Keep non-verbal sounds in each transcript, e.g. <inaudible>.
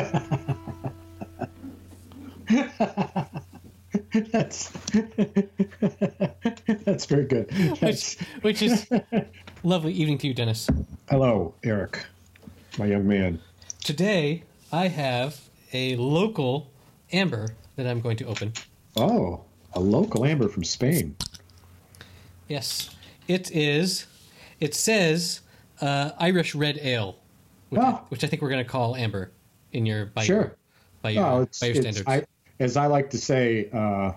<laughs> that's <laughs> that's very good. which, which is <laughs> lovely evening to you, Dennis. Hello, Eric, my young man. Today, I have a local amber that I'm going to open. Oh, a local amber from Spain. Yes, it is. It says uh, Irish Red Ale, which, Ah. which I think we're going to call amber in your by Sure. your by your, it's, by your standards. I, as I like to say, uh,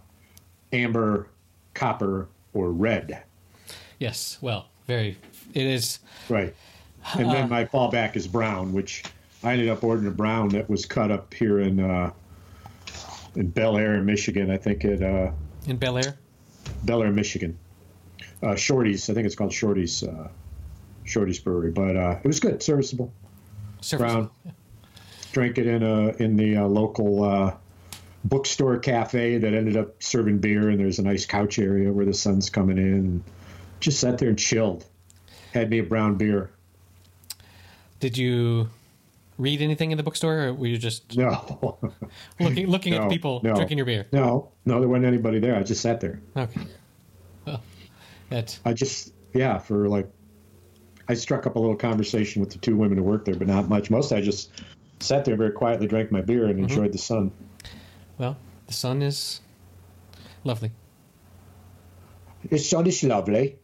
amber, copper, or red. yes, well, very. It is. Right. And then my fallback is brown, which I ended up ordering a brown that was cut up here in uh, in Bellaire, Michigan. I think at uh, In Bellaire? Bel Air, Michigan. Uh, Shorty's, I think it's called Shorty's, uh, Shorty's Brewery. But uh, it was good, serviceable. Surface. Brown. Drank it in a in the uh, local uh, bookstore cafe that ended up serving beer, and there's a nice couch area where the sun's coming in. And just sat there and chilled. Had me a brown beer. Did you read anything in the bookstore, or were you just <laughs> No, looking looking No, at people no. drinking your beer? no, no. There wasn't anybody there. I just sat there. Okay. Well, I just yeah for like. I struck up a little conversation with the two women who worked there, but not much. Most I just sat there very quietly, drank my beer, and enjoyed the sun. well, the sun is lovely. The sun is lovely.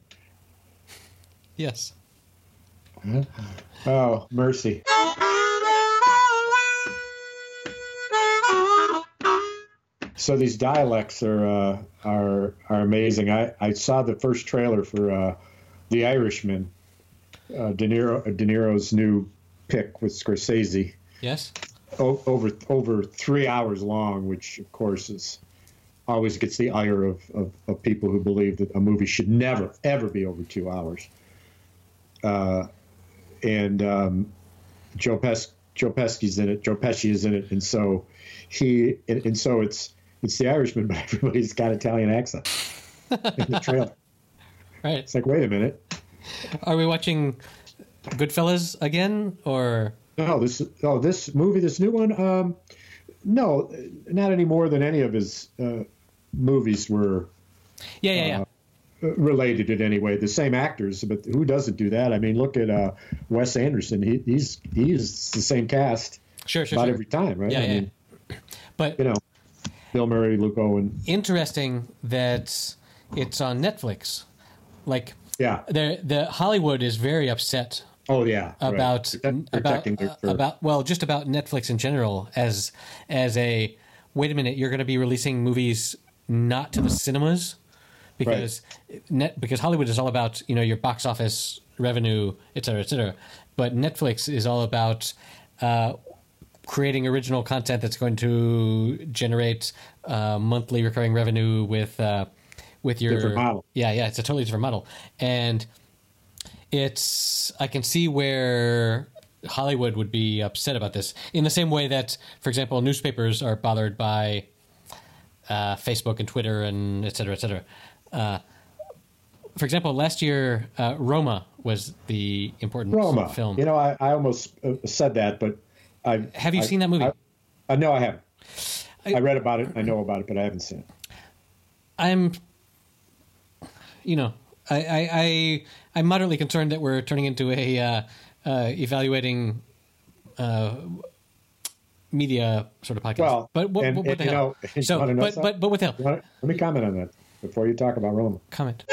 Yes. Oh, mercy. So these dialects are uh, are are amazing. I, I saw the first trailer for uh, The Irishman, uh, De Niro De Niro's new pick with Scorsese, Yes. o- over over three hours long, which of course is always gets the ire of, of, of people who believe that a movie should never ever be over two hours. Uh, and um, Joe Pes Joe Pesci's in it. Joe Pesci is in it, and so he and, and so it's it's the Irishman, <laughs> but everybody's got Italian accent in the trailer. <laughs> Right. It's like, wait a minute, Are we watching Goodfellas again, or no, this oh this movie, this new one, um, no, not any more than any of his uh, movies were yeah, yeah, yeah. uh, related in any way. The same actors, but who doesn't do that? I mean, look at uh, Wes Anderson. He, he's he's the same cast sure, sure, about sure. every time, right? Yeah, I yeah. mean, But you know, Bill Murray, Luke Owen. interesting that it's on Netflix. Like, Yeah. the the Hollywood is very upset Oh yeah. right. about Protect- about uh, about well, just about Netflix in general as as a wait a minute, you're going to be releasing movies not to the cinemas because net because Hollywood is all about you know your box office revenue, et cetera, et cetera. But Netflix is all about uh, creating original content that's going to generate uh, monthly recurring revenue with uh, with your Different model. Yeah, yeah, it's a totally different model, and it's I can see where Hollywood would be upset about this in the same way that, for example, newspapers are bothered by uh, Facebook and Twitter and et cetera, et cetera. Uh, for example, last year, uh, Roma was the important Roma. film. You know, I, I almost uh, said that, but I Have you I- seen that movie? I, uh, no, I haven't. I- I, read about it. I know about it, but I haven't seen it. I'm, you know, I, I, I I'm moderately concerned that we're turning into a uh, uh, evaluating uh, media sort of podcast. Well, but what, and- what, what and, the hell? know, <laughs> so, know but, but but what the hell? Wanna- let me comment on that before you talk about Roma. Comment.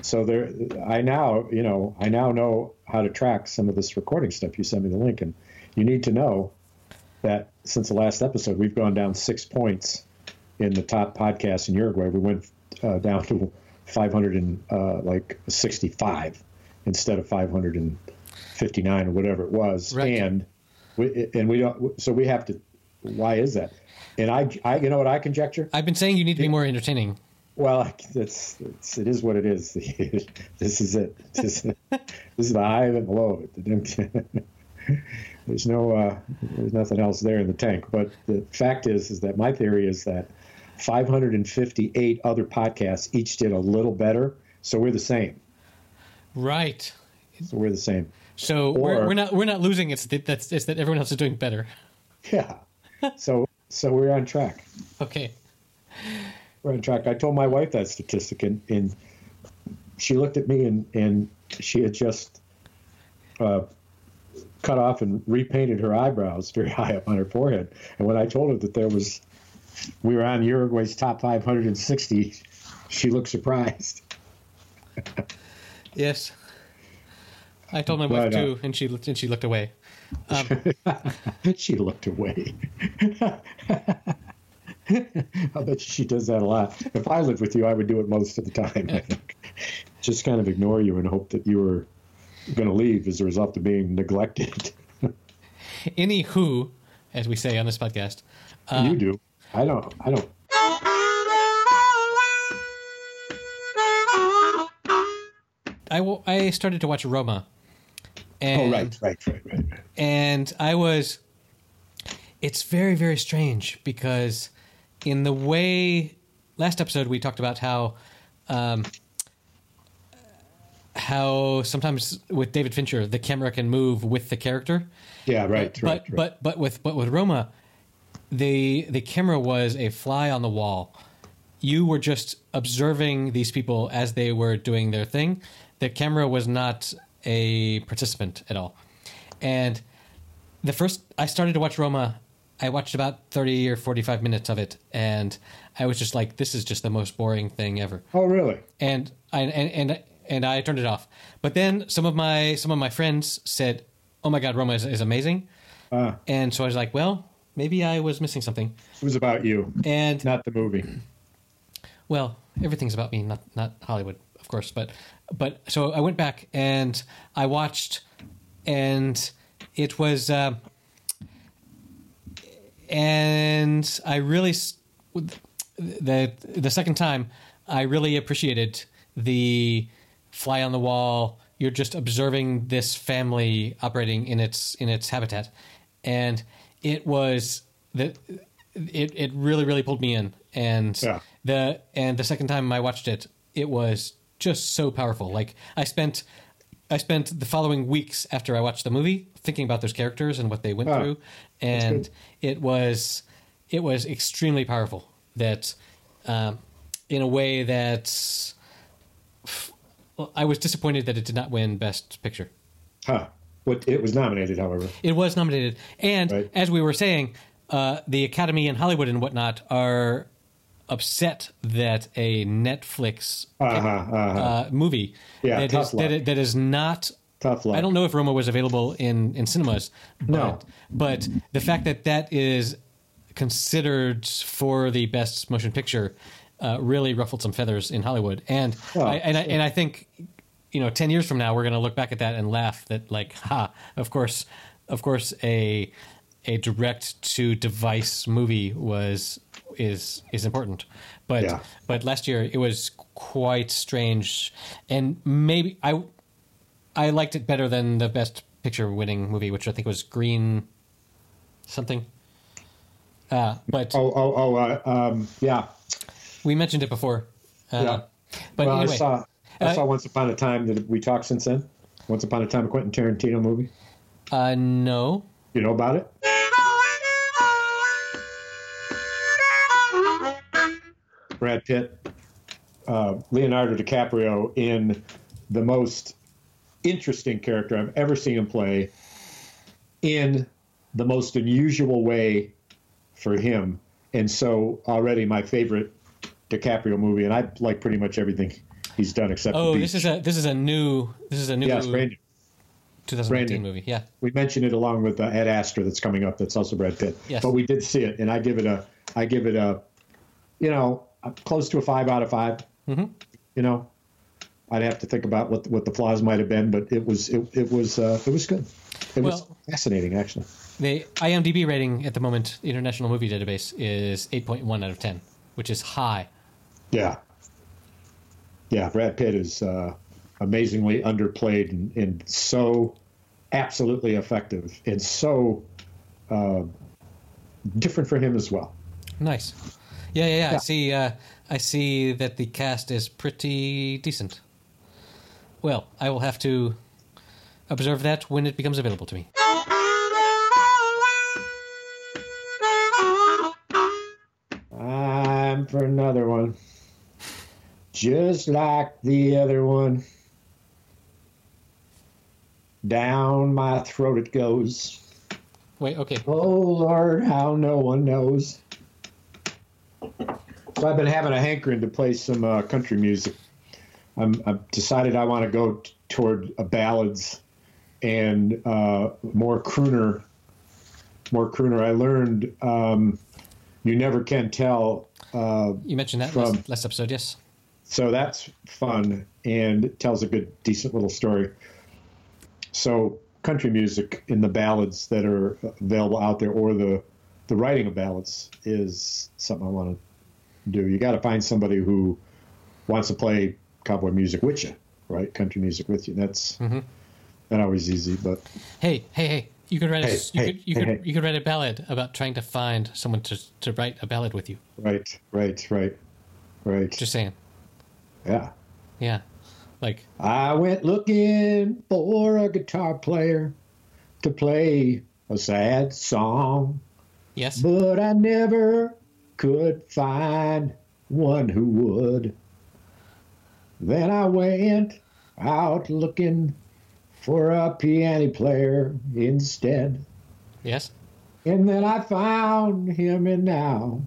So there, I now, you know, I now know how to track some of this recording stuff. You sent me the link, and you need to know that since the last episode, we've gone down six points in the top podcasts in Uruguay. We went uh, down to 500 and uh, like 65 instead of 559 or whatever it was, Right. and we, and we don't. So we have to. Why is that? And I, I, you know what I conjecture? I've been saying you need to be more entertaining. Well, <laughs> it's, it's it is what it is. <laughs> this is it. This, this is the high and the low of <laughs> it. There's no uh, there's nothing else there in the tank. But the fact is is that my theory is that 558 other podcasts each did a little better, so we're the same. Right. So we're the same. So Or- we're, we're not we're not losing. It's that that's it's that everyone else is doing better. Yeah. <laughs> so so we're on track. Okay. We're on track. I told my wife that statistic, and, and she looked at me, and, and she had just uh, cut off and repainted her eyebrows very <laughs> high up on her forehead. And when I told her that there was, we were on Uruguay's top 560, she looked surprised. Yes. I told my wife Right on. too, and she looked and she looked away. Um, <laughs> she looked away. <laughs> I bet she does that a lot. If I lived with you, I would do it most of the time. I think. <laughs> Just kind of ignore you and hope that you were going to leave as a result of being neglected. Anywho, as we say on this podcast, uh, you do. I don't. I don't. I, w- I started to watch Roma. And, Oh, right, right, right, right. right. and I was. It's very very strange because, in the way last episode we talked about how, um, how sometimes with David Fincher the camera can move with the character, Yeah, right, but right, right. but but with but with Roma, the the camera was a fly on the wall. You were just observing these people as they were doing their thing. The camera was not a participant at all. And the first I started to watch Roma, I watched about 30 or 45 minutes of it and I was just like this is just the most boring thing ever oh, really? and I and and and I turned it off. But then some of my some of my friends said, "Oh my God, Roma is, is amazing," Uh, and so I was like, "Well, maybe I was missing something." it was about you, And not the movie. well, everything's about me, not not Hollywood, of course. But but so I went back and I watched, and it was, uh, and I really the the second time I really appreciated the fly on the wall. You're just observing this family operating in its in its habitat, and it was the it it really really pulled me in and Yeah. the and the second time I watched it, it was just so powerful. Like I spent I spent the following weeks after I watched the movie thinking about those characters and what they went Ah, through, and it was it was extremely powerful. That um, in a way that well, I was disappointed that it did not win Best Picture. Huh. What, it was nominated, however. It was nominated, and Right. as we were saying, uh, the Academy and Hollywood and whatnot are upset that a Netflix Uh-huh, uh-huh. uh, movie Yeah, that is, that, that is not. Tough luck. I don't know if Roma was available in in cinemas. But, No. but the fact that that is considered for the best motion picture uh, really ruffled some feathers in Hollywood, and Well, I, and I, and I think you know, ten years from now, we're going to look back at that and laugh that, like, ha, of course, of course, a a direct to device movie was is is important, but Yeah. but last year it was quite strange, and maybe I I liked it better than the best picture winning movie, which I think was Green something. Uh, but Oh, oh, oh, uh, um, yeah. we mentioned it before. Uh, Yeah. But well, anyway, I saw, I Uh, saw Once Upon a Time. Did we talk since then? Once Upon a Time, a Quentin Tarantino movie. uh, no. You know about it? Brad Pitt, uh, Leonardo DiCaprio in the most interesting character I've ever seen him play in the most unusual way for him. And so already my favorite DiCaprio movie, and I like pretty much everything he's done except Oh, this is a this is a new this is a new yes, brand new. 2019 brand new. movie. Yeah. We mentioned it along with uh, Ad Astra that's coming up. That's also Brad Pitt. Yes. But we did see it, and I give it a, I give it a, you know, close to a five out of 5 Mm-hmm. You know, I'd have to think about what what the flaws might have been, but it was it, it was uh, it was good. It was fascinating, actually. The IMDb rating at the moment, the International Movie Database, is 8.1 out of 10, which is high. Yeah. Yeah, Brad Pitt is uh, amazingly underplayed and, and so absolutely effective and so uh, different for him as well. Nice. Yeah, yeah, yeah. I see. Uh, I see that the cast is pretty decent. Well, I will have to. observe that when it becomes available to me. I'm for another one. Just like the other one. Down my throat it goes. Wait, okay. Oh Lord, how no one knows. So I've been having a hankering to play some uh, country music. I'm, I've decided I want to go t- toward uh, ballads and uh, more crooner. More crooner. I learned um, you never can tell. Uh, You mentioned that From- last, last episode, yes? So that's fun and tells a good, decent little story. So country music in the ballads that are available out there, or the the writing of ballads, is something I want to do. You got to find somebody who wants to play cowboy music with you, right? Country music with you. That's Mhm. not always easy, but Hey, hey, hey! You could write a you hey, could you hey, could hey. you could write a ballad about trying to find someone to to write a ballad with you. right, right, right, right. Just saying, yeah. yeah, like I went looking for a guitar player to play a sad song. yes, But I never could find one who would. Then I went out looking for a piano player instead. yes. And then I found him, and now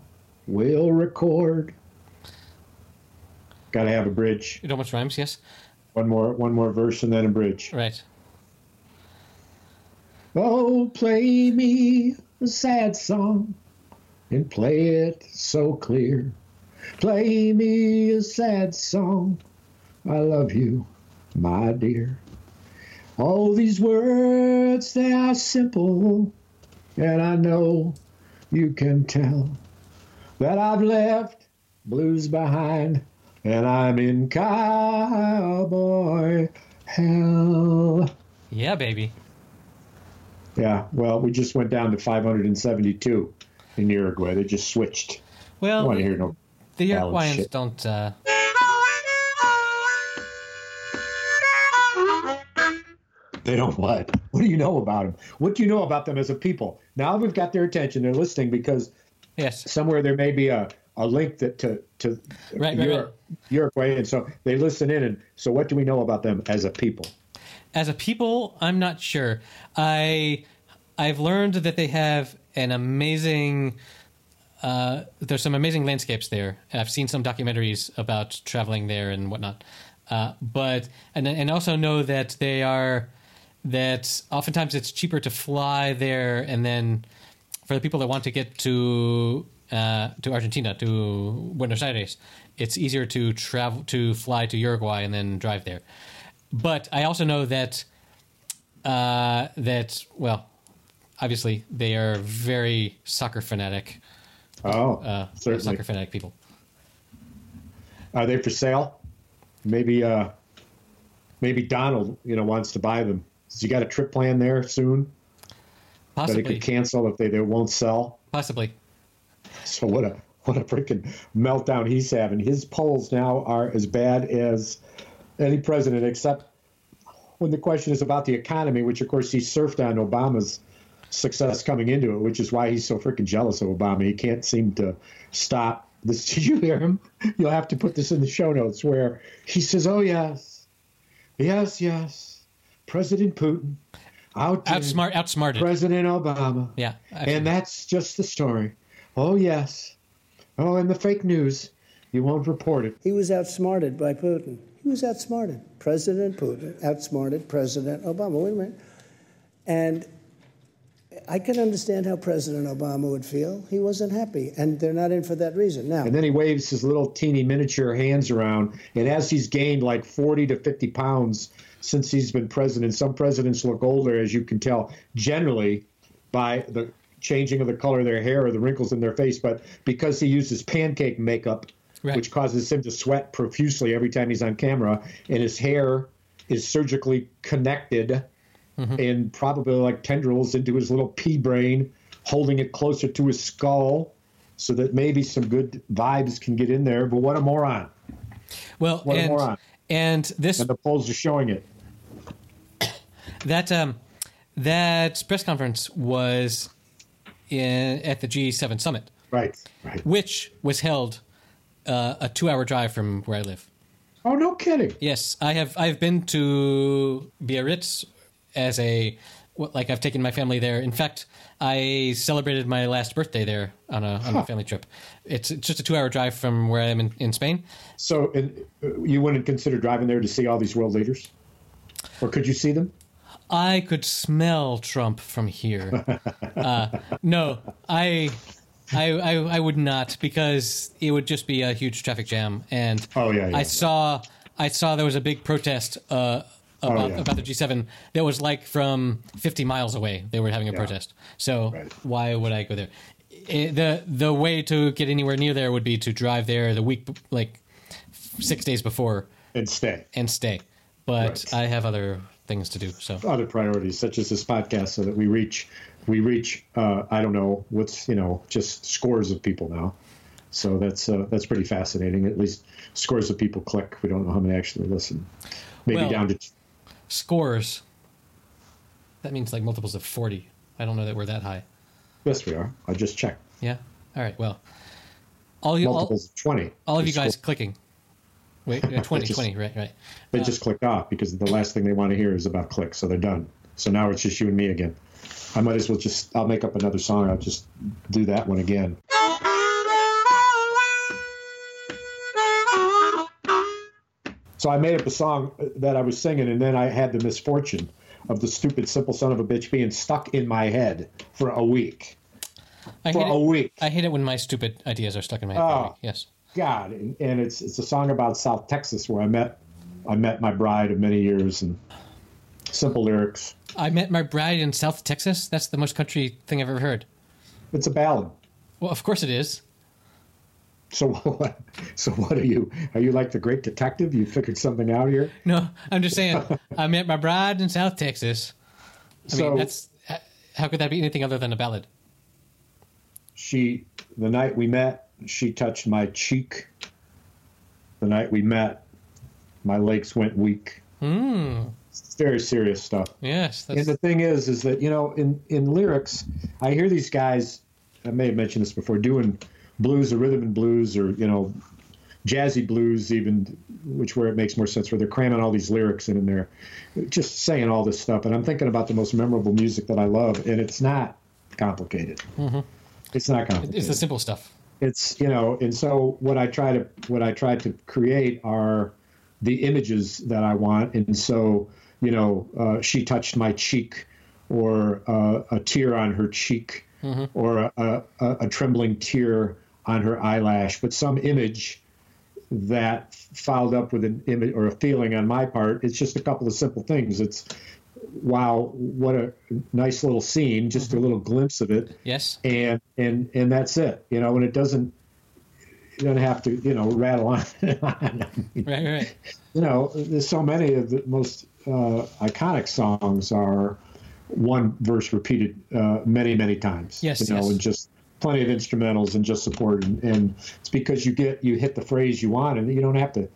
we'll record. Got to have a bridge. It almost rhymes. Yes, One more, one more verse, and then a bridge. right. Oh, play me a sad song and play it so clear. Play me a sad song. I love you, my dear. All these words, they are simple, and I know you can tell that I've left blues behind and I'm in cowboy hell. Yeah, baby. Yeah, well, we just went down to 572 in Uruguay. They just switched. Well, don't want to hear no. the Uruguayans don't. Uh, They don't what? What do you know about them? What do you know about them as a people? Now we've got their attention. They're listening because yes, somewhere there may be a, a link that to to Right, right, Ur- Uruguay, and so they listen in. And so, what do we know about them as a people? as a people, I'm not sure. I I've learned that they have an amazing. Uh, there's some amazing landscapes there. And I've seen some documentaries about traveling there and whatnot. Uh, but and and also know that they are that oftentimes it's cheaper to fly there and then for the people that want to get to uh, to Argentina to Buenos Aires, it's easier to travel to fly to Uruguay and then drive there. But I also know that uh, that well, obviously they are very soccer fanatic, Oh, uh, certainly. soccer fanatic people. Are they for sale? Maybe uh, maybe Donald, you know, wants to buy them. Has he got a trip plan there soon that he Possibly, could cancel if they, they won't sell? possibly. <laughs> So what a what a freaking meltdown he's having. His polls now are as bad as any president, except when the question is about the economy, which of course he surfed on Obama's success coming into it, which is why he's so freaking jealous of Obama. He can't seem to stop this. <laughs> Did you hear him? You'll have to put this in the show notes where he says, "Oh yes, yes, yes, President Putin out Outsmart, outsmarted. President Obama." yeah, absolutely. And that's just the story. Oh, yes. Oh, and the fake news. You won't report it. He was outsmarted by Putin. He was outsmarted. President Putin outsmarted President Obama. Wait a minute. And I can understand how President Obama would feel. He wasn't happy, and they're not in for that reason. Now, And then he waves his little teeny miniature hands around. And as he's gained like 40 to 50 pounds since he's been president, some presidents look older, as you can tell, generally by the changing of the color of their hair or the wrinkles in their face. But because he uses pancake makeup, Right. which causes him to sweat profusely every time he's on camera, and his hair is surgically connected and probably like tendrils into his little pea brain, holding it closer to his skull so that maybe some good vibes can get in there. But what a moron. well, what a moron. and this And the polls are showing it. <coughs> that um, that press conference was in, at the G7 summit, Right. Right. which was held uh, a two-hour drive from where I live. Oh, no kidding. Yes, I have. I've been to Biarritz as a like I've taken my family there. In fact, I celebrated my last birthday there on a on a family trip. It's just a two-hour drive from where I am in, in Spain. So, and, uh, you wouldn't consider driving there to see all these world leaders? Or could you see them? I could smell Trump from here. <laughs> uh, no, I, I, I, I would not because it would just be a huge traffic jam. And Oh, yeah, yeah. I saw, I saw there was a big protest uh, about yeah. about the G7 that was like from 50 miles away. They were having a protest. So Right. why would I go there? It, the the way to get anywhere near there would be to drive there the week, like six days before, And stay. and stay. But Right. I have other things to do. So Other priorities, such as this podcast, so that we reach, we reach, uh, I don't know, what's, you know, just scores of people now. So that's uh, that's pretty fascinating. At least scores of people click. We don't know how many actually listen. Maybe Well- down to scores. That means like multiples of 40. I don't know that we're that high. yes, we are. I just checked. Yeah. All right. Well, all you all, Multiples of twenty. all of you They guys clicking. Wait, <laughs> uh, 20, just- 20, right, right. They just clicked off because the last thing they want to hear is about clicks, so they're done. So now it's just you and me again. I might as well just I'll make up another song. I'll just do that one again. So I made up a song that I was singing, and then I had the misfortune of the stupid simple son of a bitch being stuck in my head for a week. I For hate a it, week. I hate it when my stupid ideas are stuck in my head. for a Oh. week. Yes. God, and, and it's it's a song about South Texas where I met I met my bride of many years and simple lyrics. I met my bride in South Texas. That's the most country thing I've ever heard. It's a ballad. Well, of course it is. So <laughs> what? So what are you? Are you like the great detective? You figured something out here. No, I'm just saying. I met my bride in South Texas. I so mean, that's how could that be anything other than a ballad? she, the night we met, she touched my cheek. The night we met, my legs went weak. Hmm. It's very serious stuff. Yes. And the thing is, is that you know, in in lyrics, I hear these guys. I may have mentioned this before, doing blues or rhythm and blues or you know, jazzy blues, even which where it makes more sense, where they're cramming all these lyrics in, and they're just saying all this stuff. And I'm thinking about the most memorable music that I love, and it's not complicated. It's not complicated it's the simple stuff. It's you know and so what i try to what i try to create are the images that i want. And so you know uh, she touched my cheek or uh, a tear on her cheek or a, a, a, a trembling tear on her eyelash. But some image that fouled up with an image or a feeling on my part it's just a couple of simple things. It's wow what a nice little scene just a little glimpse of it Yes. and and and that's it you know and it doesn't you don't have to you know rattle on <laughs> Right. Right. you know there's so many of the most uh, iconic songs are one verse repeated uh, many many times Yes, you know yes. and just plenty of instrumentals and just support and, and it's because you get you hit the phrase you want and you don't have to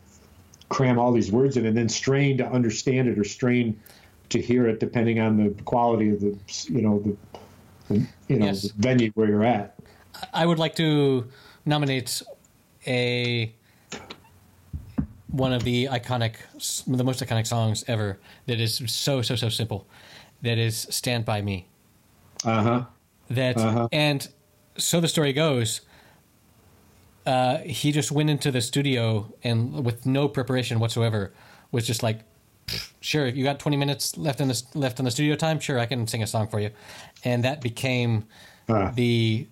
cram all these words in and then strain to understand it or strain to hear it depending on the quality of the you know the, the you know Yes. the venue where you're at I would like to nominate a one of the iconic, the most iconic songs ever. That is so so so simple. That is "Stand by Me." uh-huh That Uh-huh. and so the story goes. Uh, he just went into the studio and with no preparation whatsoever was just like, sure, if you got 20 minutes left in the left in the studio time. Sure, I can sing a song for you, and that became Ah. the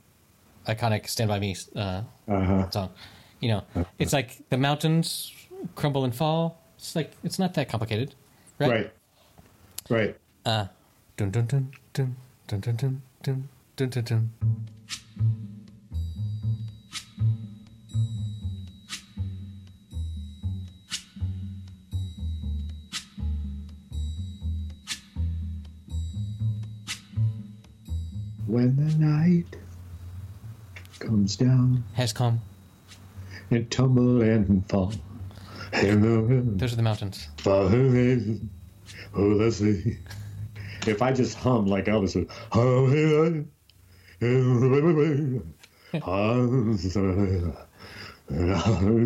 iconic "Stand by Me" uh, uh-huh song. You know, it's like the mountains crumble and fall. It's like it's not that complicated, right? right right Uh, dun dun dun dun dun dun dun dun dun dun dun. When the night comes down Has come. and tumble and fall Those are the mountains. oh the sea if I just hum like Elvis would,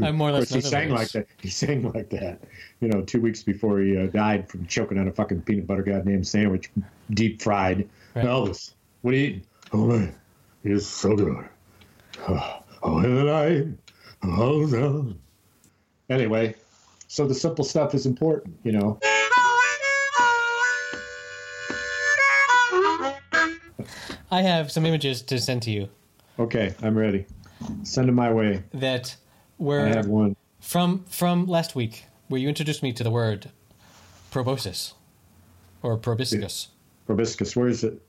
I'm more or less He sang like that. He sang like that. You know, two weeks before he uh, died from choking on a fucking peanut butter goddamn sandwich, deep fried. Right. Elvis, what are you eating? Oh man, it's so good. Oh, oh, in the night. Oh no. Anyway, so the simple stuff is important, you know. I have some images to send to you Okay, I'm ready. Send them my way. that where I have one. from from last week, where you introduced me to the word proboscis or proboscis. Probiscus, where is it?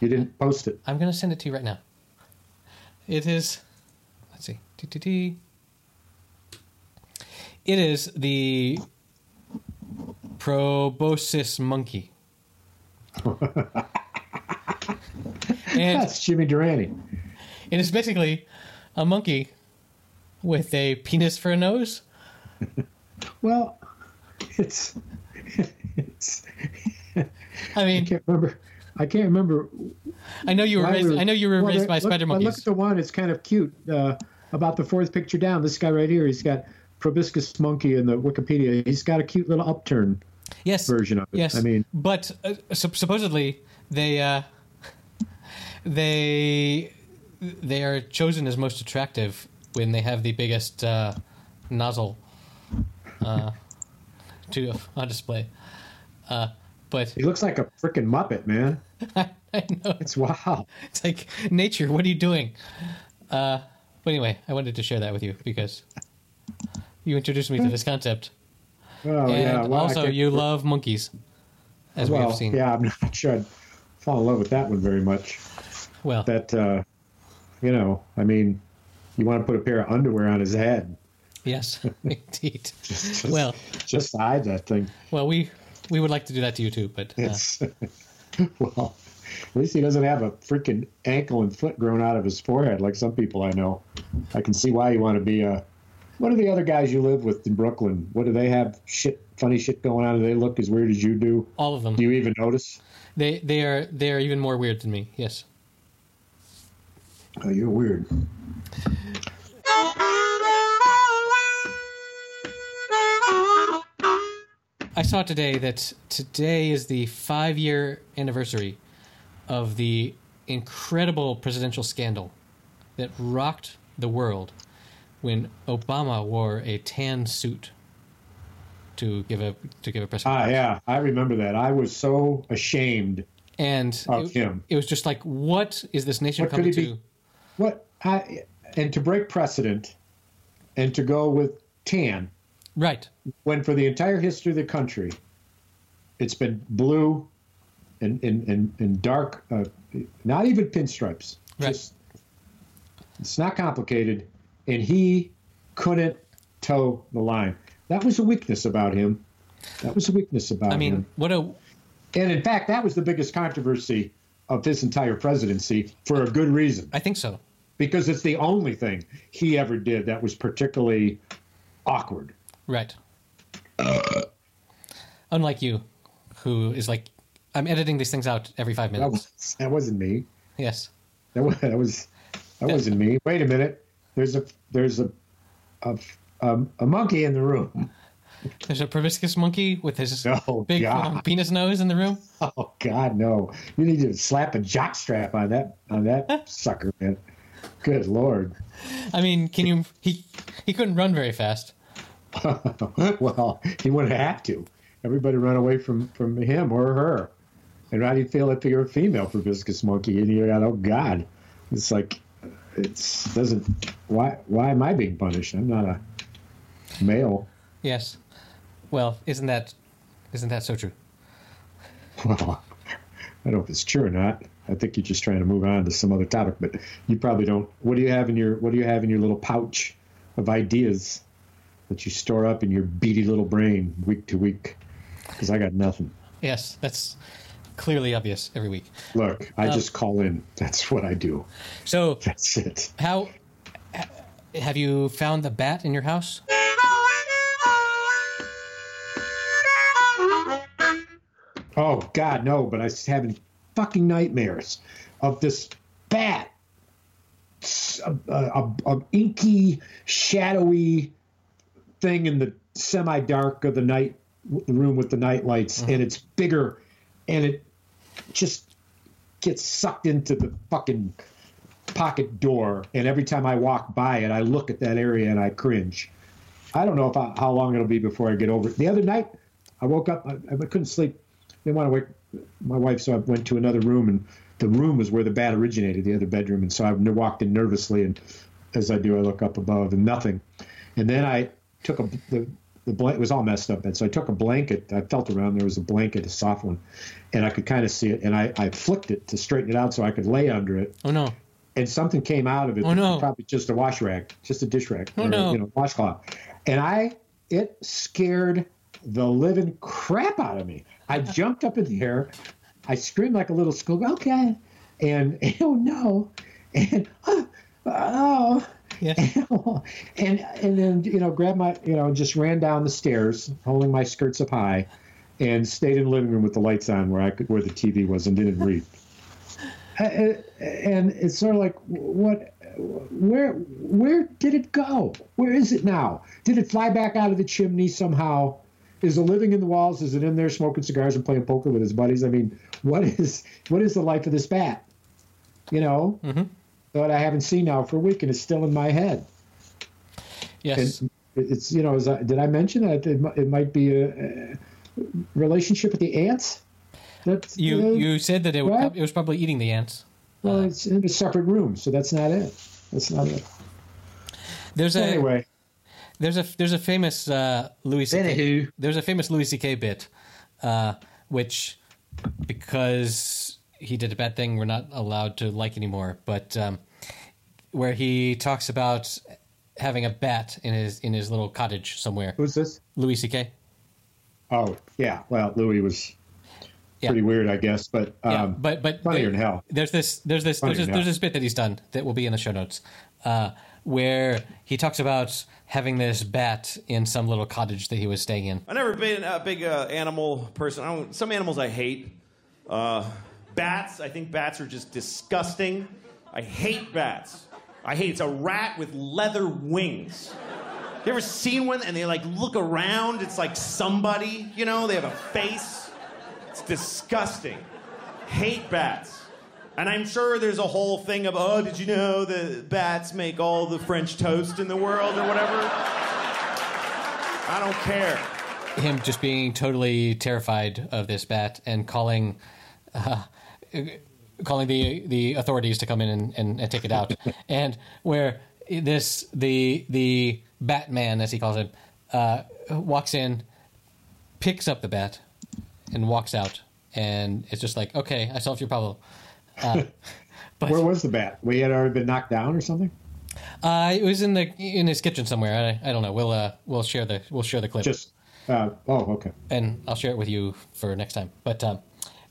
You didn't post it. I'm going to send it to you right now. It is, let's see. It is the proboscis monkey. <laughs> and That's Jimmy Durante. it is basically a monkey with a penis for a nose. <laughs> Well, it's <laughs> it's. I I can't remember. I can't remember. I know you were raised. I know you were well, raised look- by spider but monkeys. Look at the one. It's kind of cute. Uh, about the fourth picture down, this guy right here. He's got proboscis monkey in the Wikipedia. He's got a cute little upturn yes, version of it. Yes, I mean, but uh, sup- supposedly they uh, <laughs> they they are chosen as most attractive when they have the biggest uh, nozzle uh, to on display. But he looks like a freaking muppet, man. <laughs> I, know It's wow. it's like nature. What are you doing? Uh, but anyway, I wanted to share that with you because you introduced me to this concept, Oh and yeah. Well, I also you love monkeys, as we have seen. Yeah, I'm <laughs> not sure I'd fall in love with that one very much. Well, That, uh, you know, I mean, you want to put a pair of underwear on his head yes, <laughs> indeed. just, just, Well, just hide that thing. Well, we we would like to do that to you too, but uh, It's <laughs> well, at least he doesn't have a freaking ankle and foot grown out of his forehead like some people I know. I can see why you want to be a. What are the other guys you live with in Brooklyn? What do they have? Shit, funny shit going on. Do they look as weird as you do? all of them Do you even notice? they they are they are even more weird than me. Yes. Oh, you're weird. I saw today that today is the five year anniversary of the incredible presidential scandal that rocked the world when Obama wore a tan suit to give a to give a press Ah, yeah, I remember that. I was so ashamed. and Of it, him. it was just like, what is this nation What coming to? be- What? I, and to break precedent, and to go with tan Right. when for the entire history of the country, it's been blue and and and, and dark, uh, not even pinstripes. Right. Just it's not complicated, and he couldn't toe the line. That was a weakness about him. That was a weakness about him. I mean, him. what a And in fact, that was the biggest controversy of his entire presidency for a good reason, I think so. because it's the only thing he ever did that was particularly awkward. Right. Unlike you, who is like, I'm editing these things out every five That, minutes. was, that wasn't me. Yes. That was that was that wasn't me. Wait a minute. There's a there's a a, a, a monkey in the room. There's a proboscis monkey with his Oh, big penis nose in the room. Oh God, no! You need to slap a jock strap on that on that sucker, man. Good lord. I mean, can you? He he couldn't run very fast. <laughs> well, he wouldn't have to. Everybody run away from from him or her. And how do you feel if you're a female proboscis monkey and you're out? Oh God, it's like it's doesn't. Why why am I being punished? I'm not a male. Yes. Well, isn't that isn't that so true? Well, I don't know if it's true or not. I think you're just trying to move on to some other topic, but you probably don't. What do you have in your What do you have in your little pouch of ideas that you store up in your beady little brain week to week? Because I got nothing. Yes, that's clearly obvious every week. Look, I Um, just call in. That's what I do. So, That's it. how have you found the bat in your house? Oh God, no! But I was having fucking nightmares of this bat, a, a, a inky, shadowy thing in the semi-dark of the night, the room with the night lights, mm-hmm. and it's bigger, and it just gets sucked into the fucking pocket door. And every time I walk by it, I look at that area and I cringe. I don't know if I, how long it'll be before I get over it. The other night, I woke up. I, I couldn't sleep. Didn't want to wake my wife, so I went to another room, and the room was where the bat originated, the other bedroom. And so I walked in nervously, and as I do, I look up above, and nothing. And then I took a the the blanket was all messed up, and so I took a blanket. I felt around. There was a blanket, a soft one, and I could kind of see it. And I, I flicked it to straighten it out so I could lay under it. Oh no! And something came out of it. Oh no! Probably just a wash rag, just a dish rag, Oh, or, no. you know, washcloth. And I, it scared the living crap out of me. I <laughs> jumped up in the air. I screamed like a little school. Okay, and <laughs> oh no, and <laughs> oh, oh Yes. <laughs> and and then you know grabbed my you know just ran down the stairs holding my skirts up high and stayed in the living room with the lights on where i could where the tv was and didn't read. <laughs> And it's sort of like what where where did it go? Where is it now? Did it fly back out of the chimney somehow? Is it living in the walls? Is it in there smoking cigars and playing poker with his buddies? I mean what is what is the life of this bat? You know mm-hmm. That i haven't seen now for a week and it's still in my head Yes. and it's you know, as I, did I mention that it, it might be a, a relationship with the ants? That's you uh, you said that it, what? would, it was probably eating the ants. well, it's in a separate room, so that's not it. That's not it. There's a Anyway, there's a there's a famous uh, Louis C.K. Anywho. there's a famous Louis C.K. bit, uh, which because he did a bad thing, we're not allowed to like anymore. But um, where he talks about having a bat in his in his little cottage somewhere. who's this? Louis C.K. Oh, yeah. Well, Louis was Yeah. pretty weird, I guess, but um, Yeah, but but funnier there- than hell. There's this there's this Funnier there's this, there's this bit that he's done that will be in the show notes, uh, where he talks about having this bat in some little cottage that he was staying in. I've never been a big uh, animal person. I don't, some animals I hate. Uh, bats, I think bats are just disgusting. I hate bats. I hate it's a rat with leather wings. You ever seen one and they like look around? It's like somebody, you know, they have a face. It's disgusting. Hate bats. And I'm sure there's a whole thing of, oh, did you know that bats make all the French toast in the world or whatever? I don't care. Him just being totally terrified of this bat and calling. Uh, calling the the authorities to come in and, and, and take it out <laughs> and where this the the batman as he calls it uh, walks in picks up the bat and walks out and it's just like okay i solved your problem uh, but <laughs> Where was the bat? We had already been knocked down or something. uh, it was in the in his kitchen somewhere i, I don't know we'll uh, we'll share the we'll share the clip Just uh, oh, okay. and I'll share it with you for next time. But um,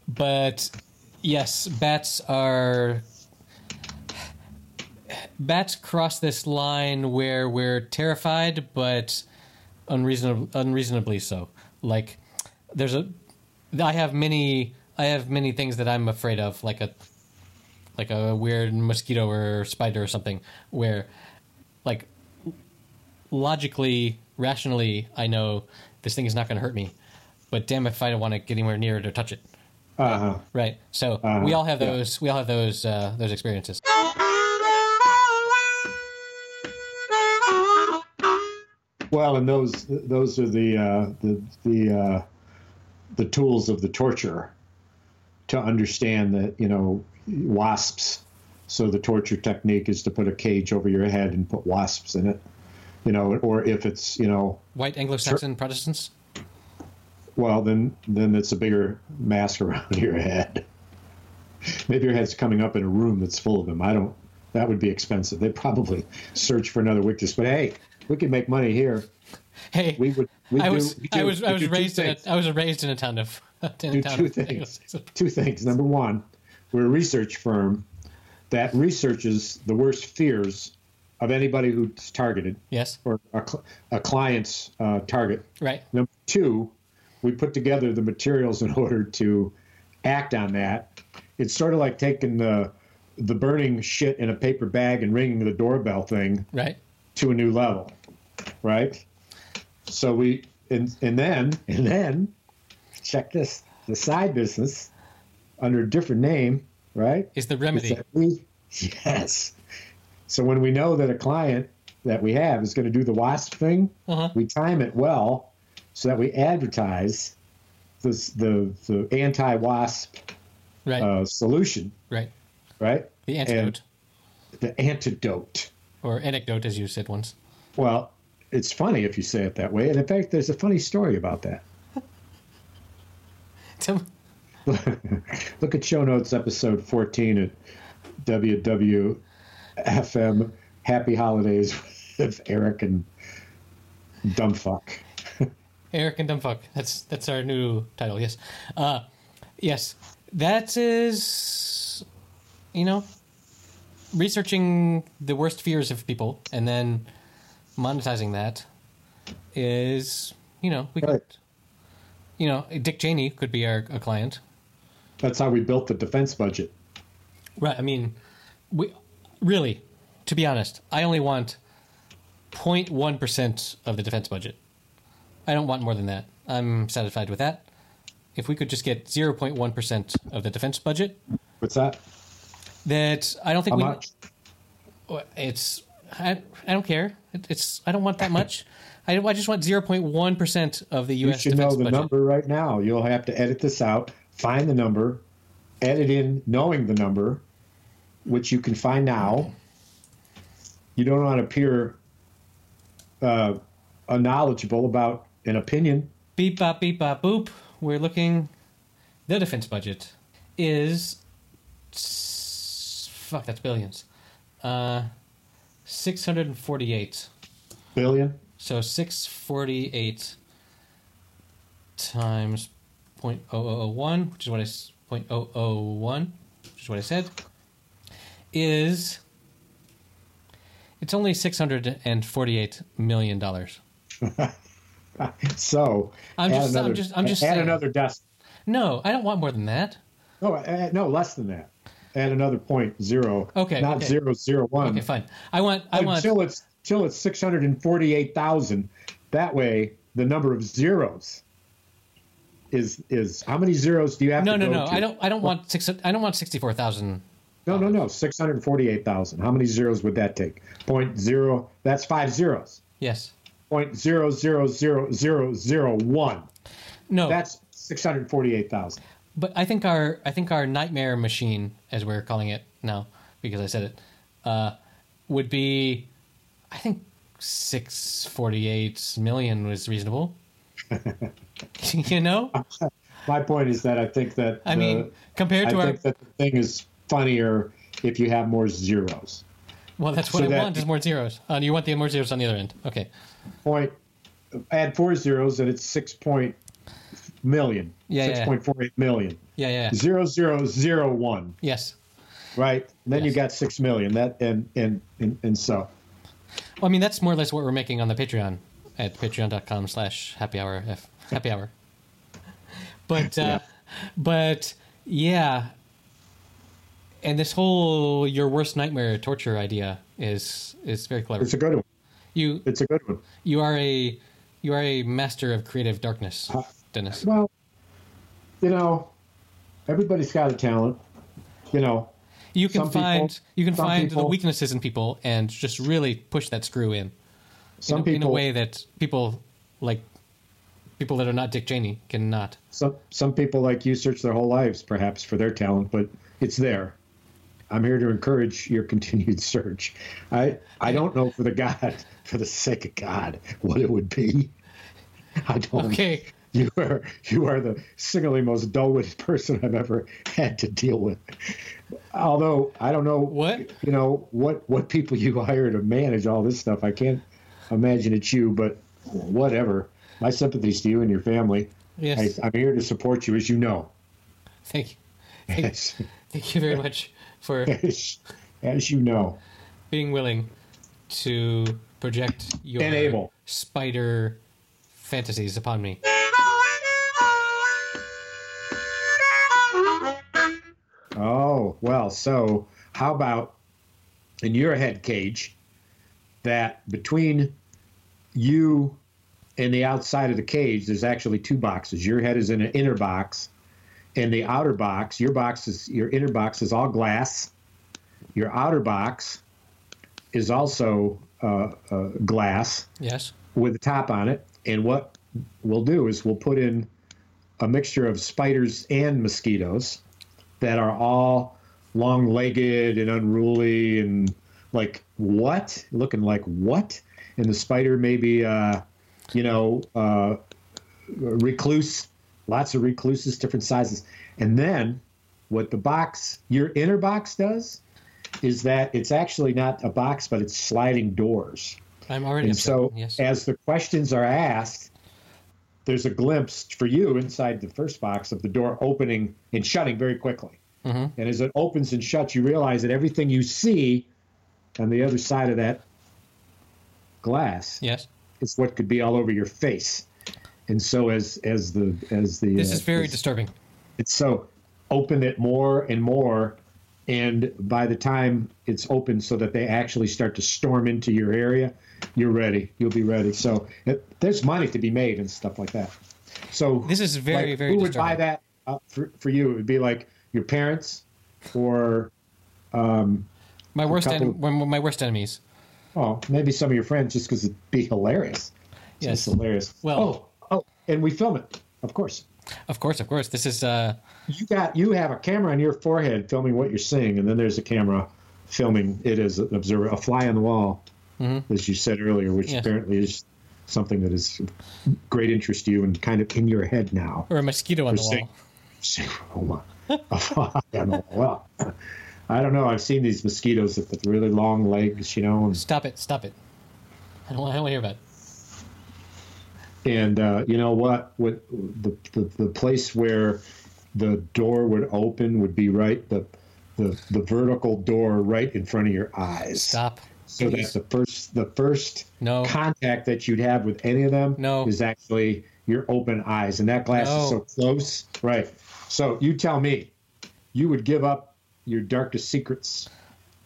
but yes, bats are bats cross this line where we're terrified, but unreasonably unreasonably so. Like there's a I have many I have many things that I'm afraid of, like a like a weird mosquito or spider or something, where like logically, rationally, I know this thing is not going to hurt me. But damn if I don't want to get anywhere near it or touch it. Uh huh. Right. So Uh-huh. we all have Yeah. those. We all have those. Uh, those experiences. Well, and those those are the uh, the the uh, the tools of the torturer to understand that you know wasps. So the torture technique is to put a cage over your head and put wasps in it. You know, or if it's you know, White Anglo-Saxon Protestants. Well then then it's a bigger mask around <laughs> your head. Maybe your head's coming up in a room that's full of them. I don't. That would be expensive. They'd probably search for another witness. But hey, we can make money here. Hey, We would. We I do, was we do- I was I was raised in a. I was raised in a town of <laughs> in do town two of things. <laughs> Two things. Number one, we're a research firm that researches the worst fears of anybody who's targeted Yes. or a, a client's uh, target. Right. Number two, we put together the materials in <laughs> order to act on that. It's sort of like taking the the burning shit in a paper bag and ringing the doorbell thing Right. to a new level, right? So we and and then <laughs> and then check this the side business under a different name, right? Is the remedy. we <laughs> yes. So when we know that a client that we have is going to do the WASP thing, Uh-huh. we time it well so that we advertise this, the the anti WASP Right. uh, solution, right. right? The antidote. The antidote. or anecdote, as you said once. Well, it's funny if you say it that way. And in fact, there's a funny story about that. <laughs> Tell me- <laughs> Look at show notes episode 14 at WWFM Happy Holidays <laughs> with Eric and Dumbfuck. Eric and Dumbfuck. That's that's our new title. Yes, uh, yes. That is, you know, researching the worst fears of people and then monetizing that is, you know, we could, Right. you know, Dick Cheney could be our a client. That's how we built the defense budget. Right. I mean, we really, to be honest, I only want 0.1 percent of the defense budget. I don't want more than that. I'm satisfied with that. If we could just get 0.1 percent of the defense budget, What's that? that I don't think How we. much? It's I, I don't care. It, it's I don't want that much. I, I just want 0.1 percent of the U.S. You should know the budget. number right now. You'll have to edit this out, find the number, edit in knowing the number, which you can find now. You don't want to appear uh, unknowledgeable about an opinion. Beep bop beep bop boop. We're looking. The defense budget is fuck. That's billions. Uh, six hundred and forty-eight. Billion? So six forty-eight times point oh oh oh one, which is what I s- point oh oh one, which is what I said, is it's only six hundred and forty-eight million dollars. <laughs> <laughs> So I'm just- I'm another, just- I'm just add saying. another decimal. No, I don't want more than that. No, add, no, less than that. Add another point zero. Okay, Not okay. zero zero one. Okay, fine. I want. I oh, want. until it's till it's six hundred and forty eight thousand. That way, the number of zeros is is how many zeros do you have No, to no, no. to? I don't. I don't want six. I don't want sixty-four thousand. No, no, no. Six hundred forty eight thousand. How many zeros would that take? Point zero. That's five zeros. Yes. Point zero zero zero zero zero one. No. That's six hundred forty eight thousand. But I think our I think our nightmare machine, as we're calling it now, because I said it, uh, would be, I think six forty eight million was reasonable. <laughs> you know, <laughs> My point is that I think that I the- mean, compared I to our think that the thing is funnier if you have more zeros. well, that's what so I that- want is more zeros. Uh, you want the more zeros on the other end. Okay. Point add four zeros and it's six point million. Yeah. Six point four eight million. Yeah, yeah. Zero zero zero one. Yes. Right? And then you got six million. That and and and, and so Well, I mean, that's more or less what we're making on the Patreon at patreon.com slash happy hour f happy hour. <laughs> But uh, Yeah. but yeah, and this whole your worst nightmare torture idea is is very clever. it's a good one. You It's a good one. you are a you are a master of creative darkness, Dennis. Well, you know, everybody's got a talent. You know, You can some people- find you can find the weaknesses in people and just really push that screw in. some in, people in a way that people like people that are not Dick Cheney cannot. some some people like you search their whole lives perhaps for their talent, but it's there. I'm here to encourage your <laughs> continued search. I I don't know for the God, <laughs> for the sake of God, what it would be. <laughs> I don't. Okay. You are you are the singularly most dull-witted person I've ever had to deal with. Although I don't know What? you know what what people you hire to manage all this stuff. I can't imagine it's you, but whatever. My sympathies to you and your family. Yes. I, I'm here to support you, as you know. Thank you. Thank, As, thank you very much for <laughs> as you know being willing to project your Enable. spider fantasies upon me. Oh, well, so how about in your head cage that between you and the outside of the cage, there's actually two boxes. Your head is in an inner box, and the outer box, your box is your inner box is all glass. Your outer box is also uh, uh, glass Yes. with a top on it. And what we'll do is we'll put in a mixture of spiders and mosquitoes that are all long legged and unruly and like what? Looking like what? And the spider maybe, uh, you know, uh, recluse, lots of recluses, different sizes. And then what the box, your inner box does, is that it's actually not a box, but it's sliding doors. I'm already And upset. so, yes. as the questions are asked, there's a glimpse for you inside the first box of the door opening and shutting very quickly. Mm-hmm. And as it opens and shuts, you realize that everything you see on the other side of that glass yes. is what could be all over your face. And so, as as the as the This uh, is very disturbing. it's so open it more and more and by the time it's open so that they actually start to storm into your area you're ready. You'll be ready. So it, there's money to be made and stuff like that. So This is very, like, very who would buy that uh, for, for you? It would be like your parents or My worst, en- of my worst enemies. oh maybe some of your friends just because it'd be hilarious. It's Yes. hilarious. Well- oh and we film it of course Of course, of course. This is uh, you got you have a camera on your forehead filming what you're seeing, and then there's a camera filming it as an observer, a fly on the wall, as you said earlier, which Yes. apparently is something that is of great interest to you and kind of in your head now. or a mosquito on the For wall. saying- Oh my! A fly on the wall. I don't know. I've seen these mosquitoes with really long legs, you know, and Stop it! Stop it! I don't, want- I don't want to hear about it. And uh, you know what? What the, the the place where the door would open would be right the the the vertical door right in front of your eyes. Stop. So Please. that the first the first No. contact that you'd have with any of them No. is actually your open eyes, and that glass No. is so close, right? So you tell me, you would give up your darkest secrets,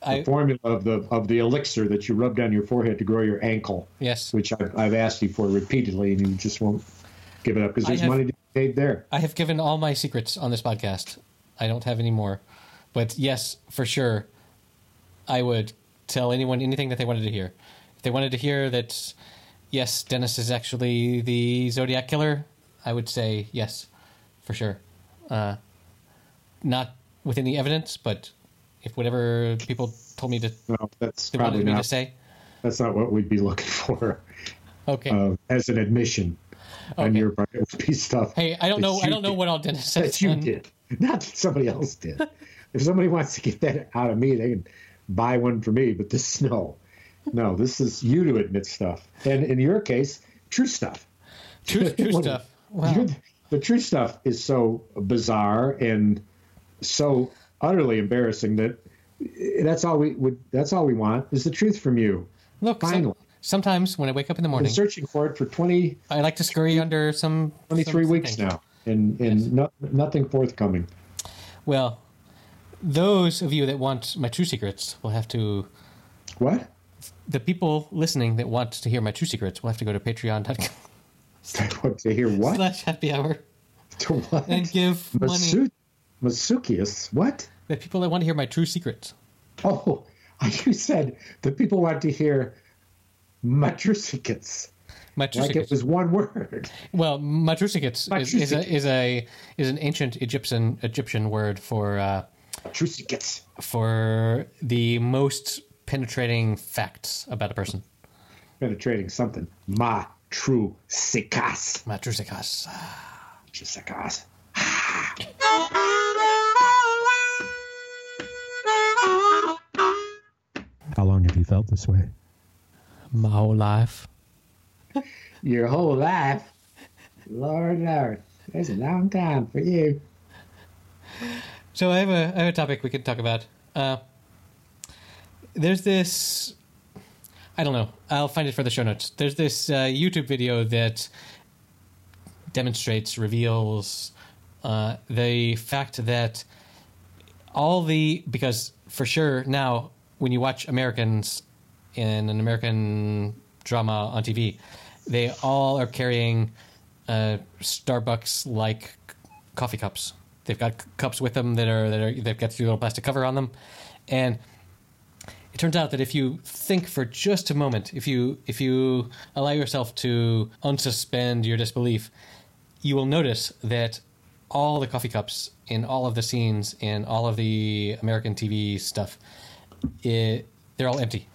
the I formula of the of the elixir that you rub down your forehead to grow your ankle, yes. which I've, I've asked you for repeatedly, and you just won't give it up because there's have- money to be paid there. I have given all my secrets on this podcast. I don't have any more. But yes, for sure, I would tell anyone anything that they wanted to hear. If they wanted to hear that, yes, Dennis is actually the Zodiac killer, I would say yes, for sure. Uh, not with any evidence, but if whatever people told me to, Well, that's probably wanted me not to say, that's not what we'd be looking <laughs> for okay. uh, as an admission on your part. It would be stuff. hey, I don't know. I don't know did. what all Dennis said. that you did, not that somebody else did. <laughs> if somebody wants to get that out of me, they can buy one for me. But this, <laughs> no, no, this is you to admit stuff, and in your case, true stuff. True, true stuff. Wow. The true stuff is so bizarre and so utterly embarrassing that that's all we would. That's all we want is the truth from you. Look, some- Finally. sometimes when I wake up in the morning I've been searching for it for 20, I like to scurry under some 23 some- weeks now, and and no, nothing forthcoming. Well, those of you that want my true secrets will have to. What? The people listening that want to hear my true secrets will have to go to patreon.com <laughs> to hear? What? slash happy hour To what? and give money. Masu- Masukius? What? The people that want to hear my true secrets. Oh, <laughs> you said the people want to hear Matrusikits. My true Like it was one word. well, matrusikits is, is, a, is a is an ancient Egyptian Egyptian word for uh, Matrusikits. for the most penetrating facts about a person. Penetrating something. Matrusikas. Matrusikas. Matrusikas. How long have you felt this way? My whole life. Your whole life. Lord, Lord. That's a long time for you. So I have a I have a topic we could talk about. Uh, there's this. I don't know. I'll find it for the show notes. There's this uh, YouTube video that demonstrates, reveals uh, the fact that all the because for sure now when you watch Americans in an American drama on TV, they all are carrying uh, Starbucks like coffee cups. They've got c- cups with them that are that are they've got the little plastic cover on them, and it turns out that if you think for just a moment, if you if you allow yourself to unsuspend your disbelief, you will notice that all the coffee cups in all of the scenes in all of the American TV stuff, it, they're all empty.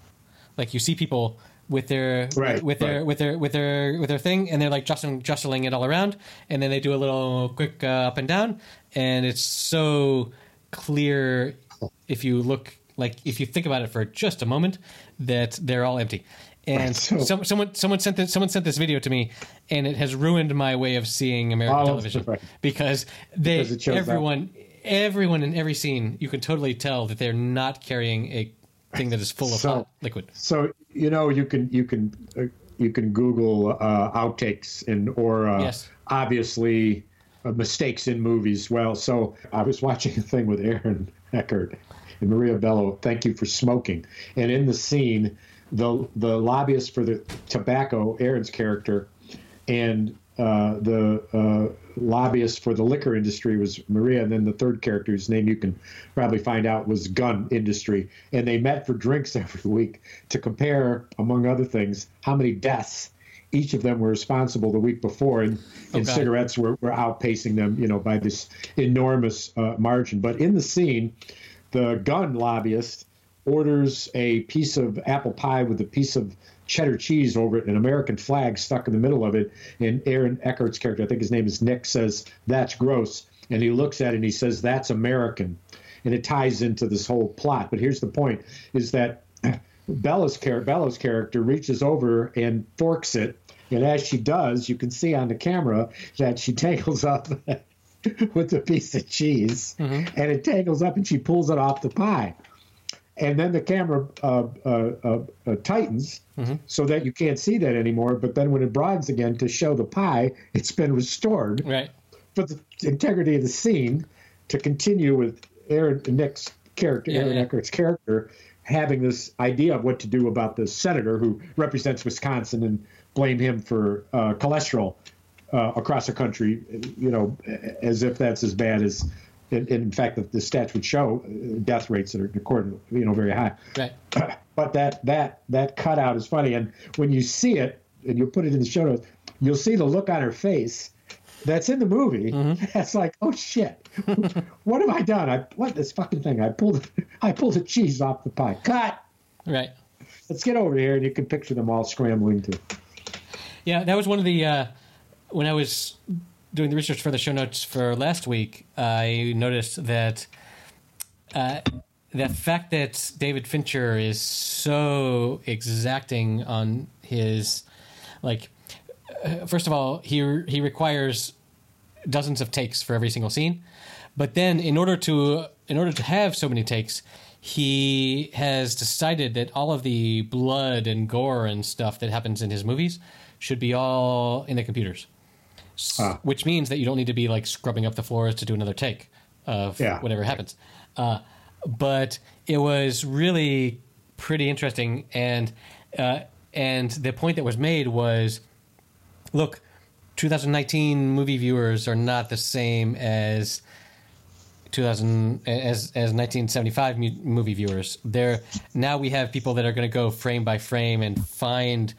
Like you see people with their Right, with their right. with their with their with their thing, and they're like jostling jostling it all around, and then they do a little quick uh, up and down, and it's so clear if you look like if you think about it for just a moment that they're all empty. And Right, so- some, someone someone sent this someone sent this video to me, and it has ruined my way of seeing American Oh, <laughs> television right. because they Because it shows everyone everyone in every scene you can totally tell that they're not carrying a thing that is full of So- hot liquid. So you know you can you can uh, you can Google uh, outtakes and or uh, Yes. obviously uh, mistakes in movies. Well, so I was <laughs> watching a thing with Aaron Eckhart and Maria Bello. Thank you for smoking. And in the scene, the the lobbyist for the tobacco, Aaron's character, and uh, the uh, lobbyist for the liquor industry was Maria, and then the third character, whose name you can probably find out, was gun industry. And they met for drinks <laughs> every week to compare, among other things, how many deaths each of them were responsible the week before, and, and God. cigarettes were, were outpacing them, you know, by this enormous uh, margin. But in the scene, the gun lobbyist orders a piece of apple pie with a piece of cheddar cheese over it, an American flag stuck in the middle of it. And Aaron Eckhart's character, I think his name is Nick, says, That's gross. And he looks at it and he says, That's American. And it ties into this whole plot. But here's the point is that <clears throat> Bella's, char- Bella's character reaches over and forks it. And as she does, you can see on the camera that she <laughs> tangles up <laughs> with a piece of cheese. Mm-hmm. And it tangles up and she pulls it off the pie and then the camera uh, uh, uh, uh, tightens so that you can't see that anymore. But then when it broadens again to show the pie, it's been restored Right. for the integrity of the scene to continue with Aaron Nick's character, Yeah, Aaron yeah. Eckhart's character, having this idea of what to do about the senator who represents Wisconsin and blame him for uh, cholesterol uh, across the country, you know, as if that's as bad as. In, in fact, the, the stats would show uh, death rates that are recorded, you know, very high. Right. <clears throat> but that that that cutout is funny. And when you see it and you put it in the show notes you'll see the look on her face that's in the movie. <laughs> That's like oh shit. <laughs> What have i done? I what this fucking thing. I pulled <laughs> i pulled the cheese off the pie. Cut! Right. let's get over here and you can picture them all scrambling to Yeah, that was one of the uh, when I was doing the research for the show notes for last week. I noticed that uh, the fact that David Fincher is so exacting on his like. uh, First of all, he he requires dozens of takes for every single scene, but then in order to in order to have so many takes, he has decided that all of the blood and gore and stuff that happens in his movies should be all in the computers, Ah. which means that you don't need to be like scrubbing up the floors to do another take of Yeah. whatever happens. Uh, but it was really pretty interesting, and uh, and the point that was made was, look, 2019 movie viewers are not the same as 2000 as as 1975 movie viewers. There now we have people that are going to go frame by frame and find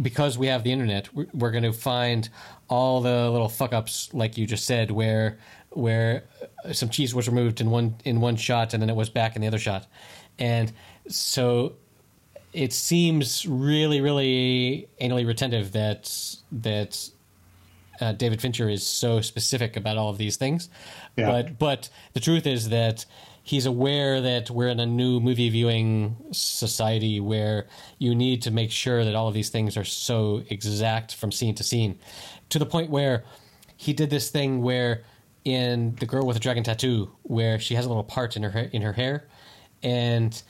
because we have the internet, we're, we're going to find all the little fuck ups, like you just said, where where uh, some cheese was removed in one in one shot and then it was back in the other shot, and so it seems really really anally retentive that that uh, David Fincher is so specific about all of these things. Yeah. But but the truth is that he's aware that we're in a new movie viewing society where you need to make sure that all of these things are so exact from scene to scene, to the point where he did this thing where in the girl with the dragon tattoo, where she has a little part in her in her hair, and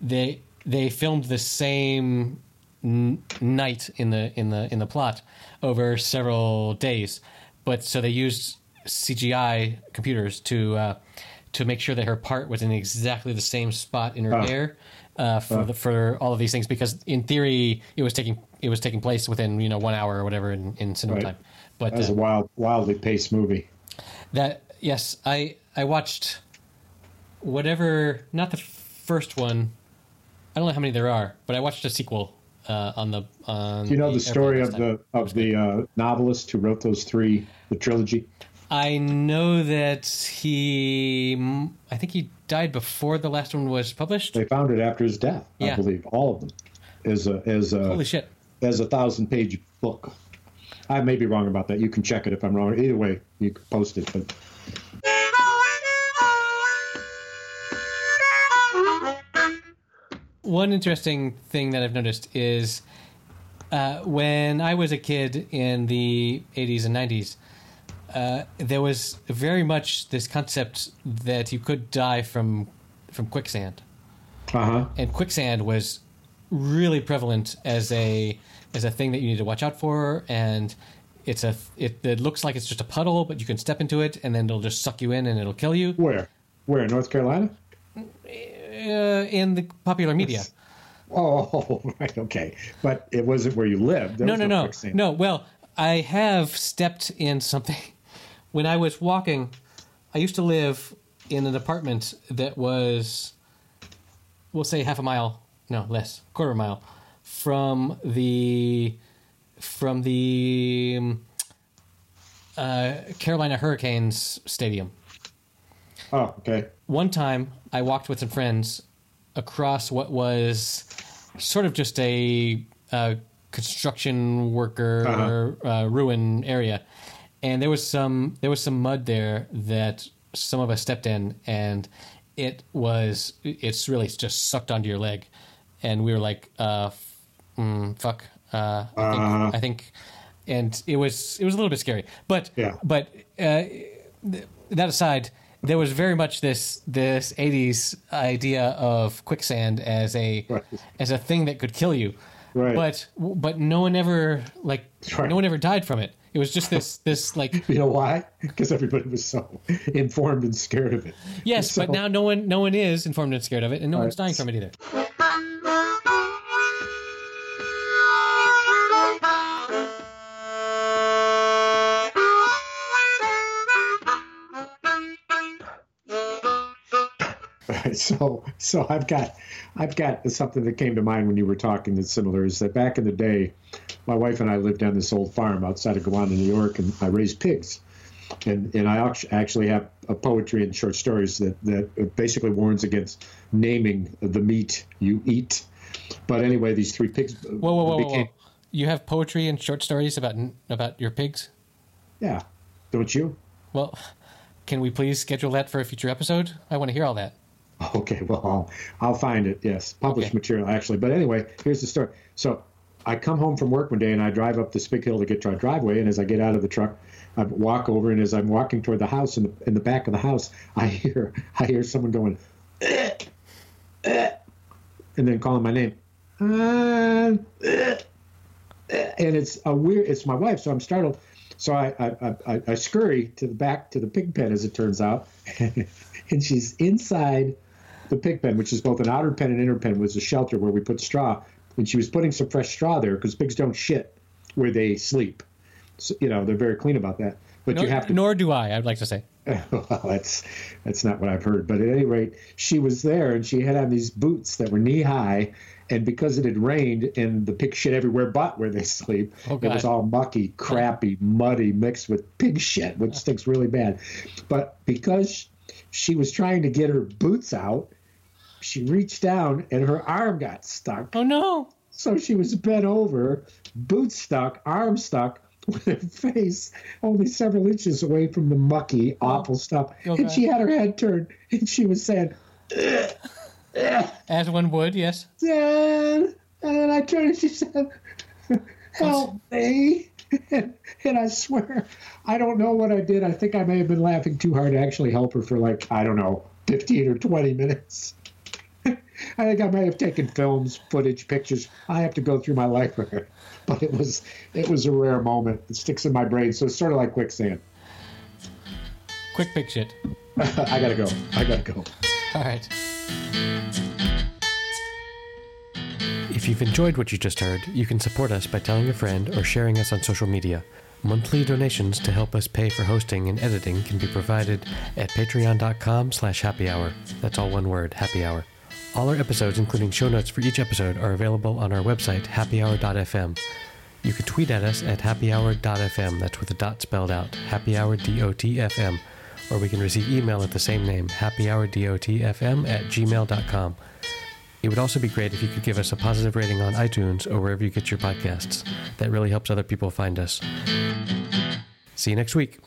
they they filmed the same n- night in the in the in the plot over several days, but so they used CGI computers to uh, to make sure that her part was in exactly the same spot in her hair uh, for the, for all of these things because in theory it was taking it was taking place within you know one hour or whatever in, in cinema Right. time. But That was uh, a wild, wildly paced movie. that yes, I I watched whatever not the first one. I don't know how many there are, but I watched a sequel uh, on the. On Do you know the story of the of the uh, novelist who wrote those three, the trilogy? I know that he. I think he died before the last one was published. They found it after his death, I believe, all of them, as a as a Holy shit! as a thousand page book. I may be wrong about that. You can check it if I'm wrong. Either way, you can post it. But One interesting thing that I've noticed is uh, when I was a kid in the 80s and 90s, uh, there was very much this concept that you could die from from quicksand, uh huh. and quicksand was really prevalent as a as a thing that you need to watch out for, and it's a it, it looks like it's just a puddle, but you can step into it, and then it'll just suck you in, and it'll kill you. Where? Where? North Carolina? Uh, in the popular media. Oh, <laughs> right. Okay. But it wasn't where you lived. There no, was no, no, no. Well, I have stepped in something. When I was walking, I used to live in an apartment that was, we'll say, half a mile, no less, quarter of a mile from the from the um, uh, Carolina Hurricanes stadium. Oh, okay. One time, I walked with some friends across what was sort of just a, uh construction worker uh, ruin area, and there was some there was some mud there that some of us stepped in, and it was it's really just sucked onto your leg, and we were like, uh, f- mm, "Fuck." Uh, I, think, Uh-huh. I think, and it was it was a little bit scary, but Yeah. but uh, th- that aside, there was very much this this '80s idea of quicksand as a Right. as a thing that could kill you. Right. But but no one ever like Right. no one ever died from it. It was just this this like <laughs> You know why? Because everybody was so informed and scared of it. yes, So- but now no one no one is informed and scared of it, and no one's Right. dying from it either. So so I've got I've got something that came to mind when you were talking that's similar is that back in the day, my wife and I lived on this old farm outside of Gowanda, New York, and I raised pigs. And and I actually have a poetry and short stories that that basically warns against naming the meat you eat. But anyway, these three pigs Whoa, whoa, whoa, whoa, became whoa! You have poetry and short stories about about your pigs. yeah, don't you? Well, can we please schedule that for a future episode? I want to hear all that. <laughs> Okay, well, I'll, I'll find it. Yes, published Okay. material actually. But anyway, here's the story. So I come home from work one day and I drive up this big hill to get to our driveway. And as I get out of the truck, I walk over, and as I'm walking toward the house, in the in the back of the house, I hear <laughs> I hear someone going, "Eh, <clears throat> eh," and then calling my name. Eh, and it's a weird. It's my wife, so I'm startled. So I I, I, I scurry to the back to the pig pen, as it turns out, <laughs> and she's inside the pig pen, which is both an outer pen and inner pen, was a shelter where we put straw. And she was putting some fresh straw there because pigs don't shit where they sleep. So, you know, they're very clean about that. But Nor, you have to. nor do I. I'd like to say. <laughs> well, that's that's not what I've heard. But at any rate, she was there and she had on these boots that were knee high. And because it had rained and the pig shit everywhere but where they sleep, Oh, it was all mucky, crappy, muddy, mixed with pig shit, which stinks really bad. But because she was trying to get her boots out, she reached down and her arm got stuck. Oh no! So she was bent over, boots stuck, arm stuck, <laughs> with her face only several inches away from the mucky, oh. awful stuff. Oh, and she had her head turned and she was saying, As one would, yes. Dad. And then I turned and she said, Help me. And, <laughs> and I swear, I don't know what I did. I think I may have been laughing too hard to actually help her for like, I don't know, 15 or 20 minutes. <laughs> I think I may have taken films, footage, pictures. I have to go through my library, but it was it was a rare moment. It sticks in my brain, so it's sort of like quicksand. Quick big shit. <laughs> I gotta go. I gotta go. All right. If you've enjoyed what you just heard, you can support us by telling a friend or sharing us on social media. Monthly donations to help us pay for hosting and editing can be provided at patreon.com slash happy hour. That's all one word, happy hour. All our episodes, including show notes for each episode, are available on our website, happyhour.fm. You can tweet at us at happyhour.fm, that's with a dot spelled out, happyhour.dot.fm, or we can receive email at the same name, happyhour.dot.fm at gmail.com. It would also be great if you could give us a positive rating on iTunes or wherever you get your podcasts. That really helps other people find us. See you next week.